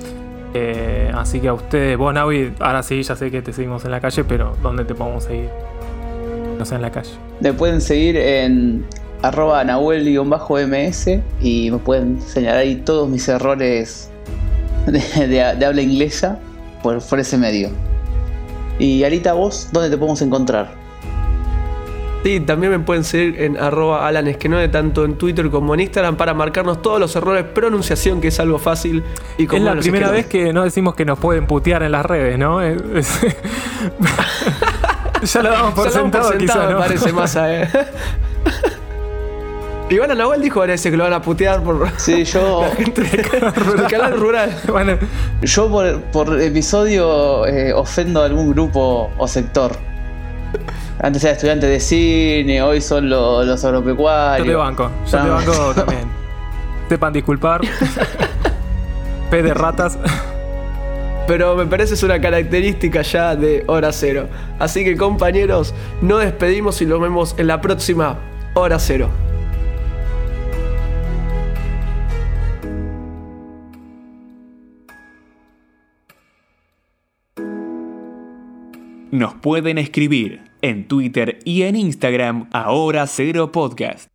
Eh, así que a ustedes, vos Navi, ahora sí, ya sé que te seguimos en la calle, pero ¿dónde te podemos seguir? No sé, en la calle. Me pueden seguir en arroba nahuel-ms y me pueden señalar ahí todos mis errores de, habla inglesa por, ese medio. Y Arita, vos, ¿dónde te podemos encontrar? Sí, también me pueden seguir en arroba de tanto en Twitter como en Instagram, para marcarnos todos los errores de pronunciación, que es algo fácil. Y es la primera vez que no decimos que nos pueden putear en las redes, ¿no? ya lo damos por sentado, por sentado me parece más a... Eh. Iván Nahuel dijo parece que lo van a putear por sí, yo, la gente del canal rural. Bueno. Yo por, episodio eh, ofendo a algún grupo o sector. Antes era estudiante de cine, hoy son los agropecuarios. Yo te banco, yo te banco también. Sepan disculpar. P de ratas. Pero me parece es una característica ya de hora cero. Así que compañeros, nos despedimos y nos vemos en la próxima hora cero. Nos pueden escribir en Twitter y en Instagram Ahora Cero Podcast.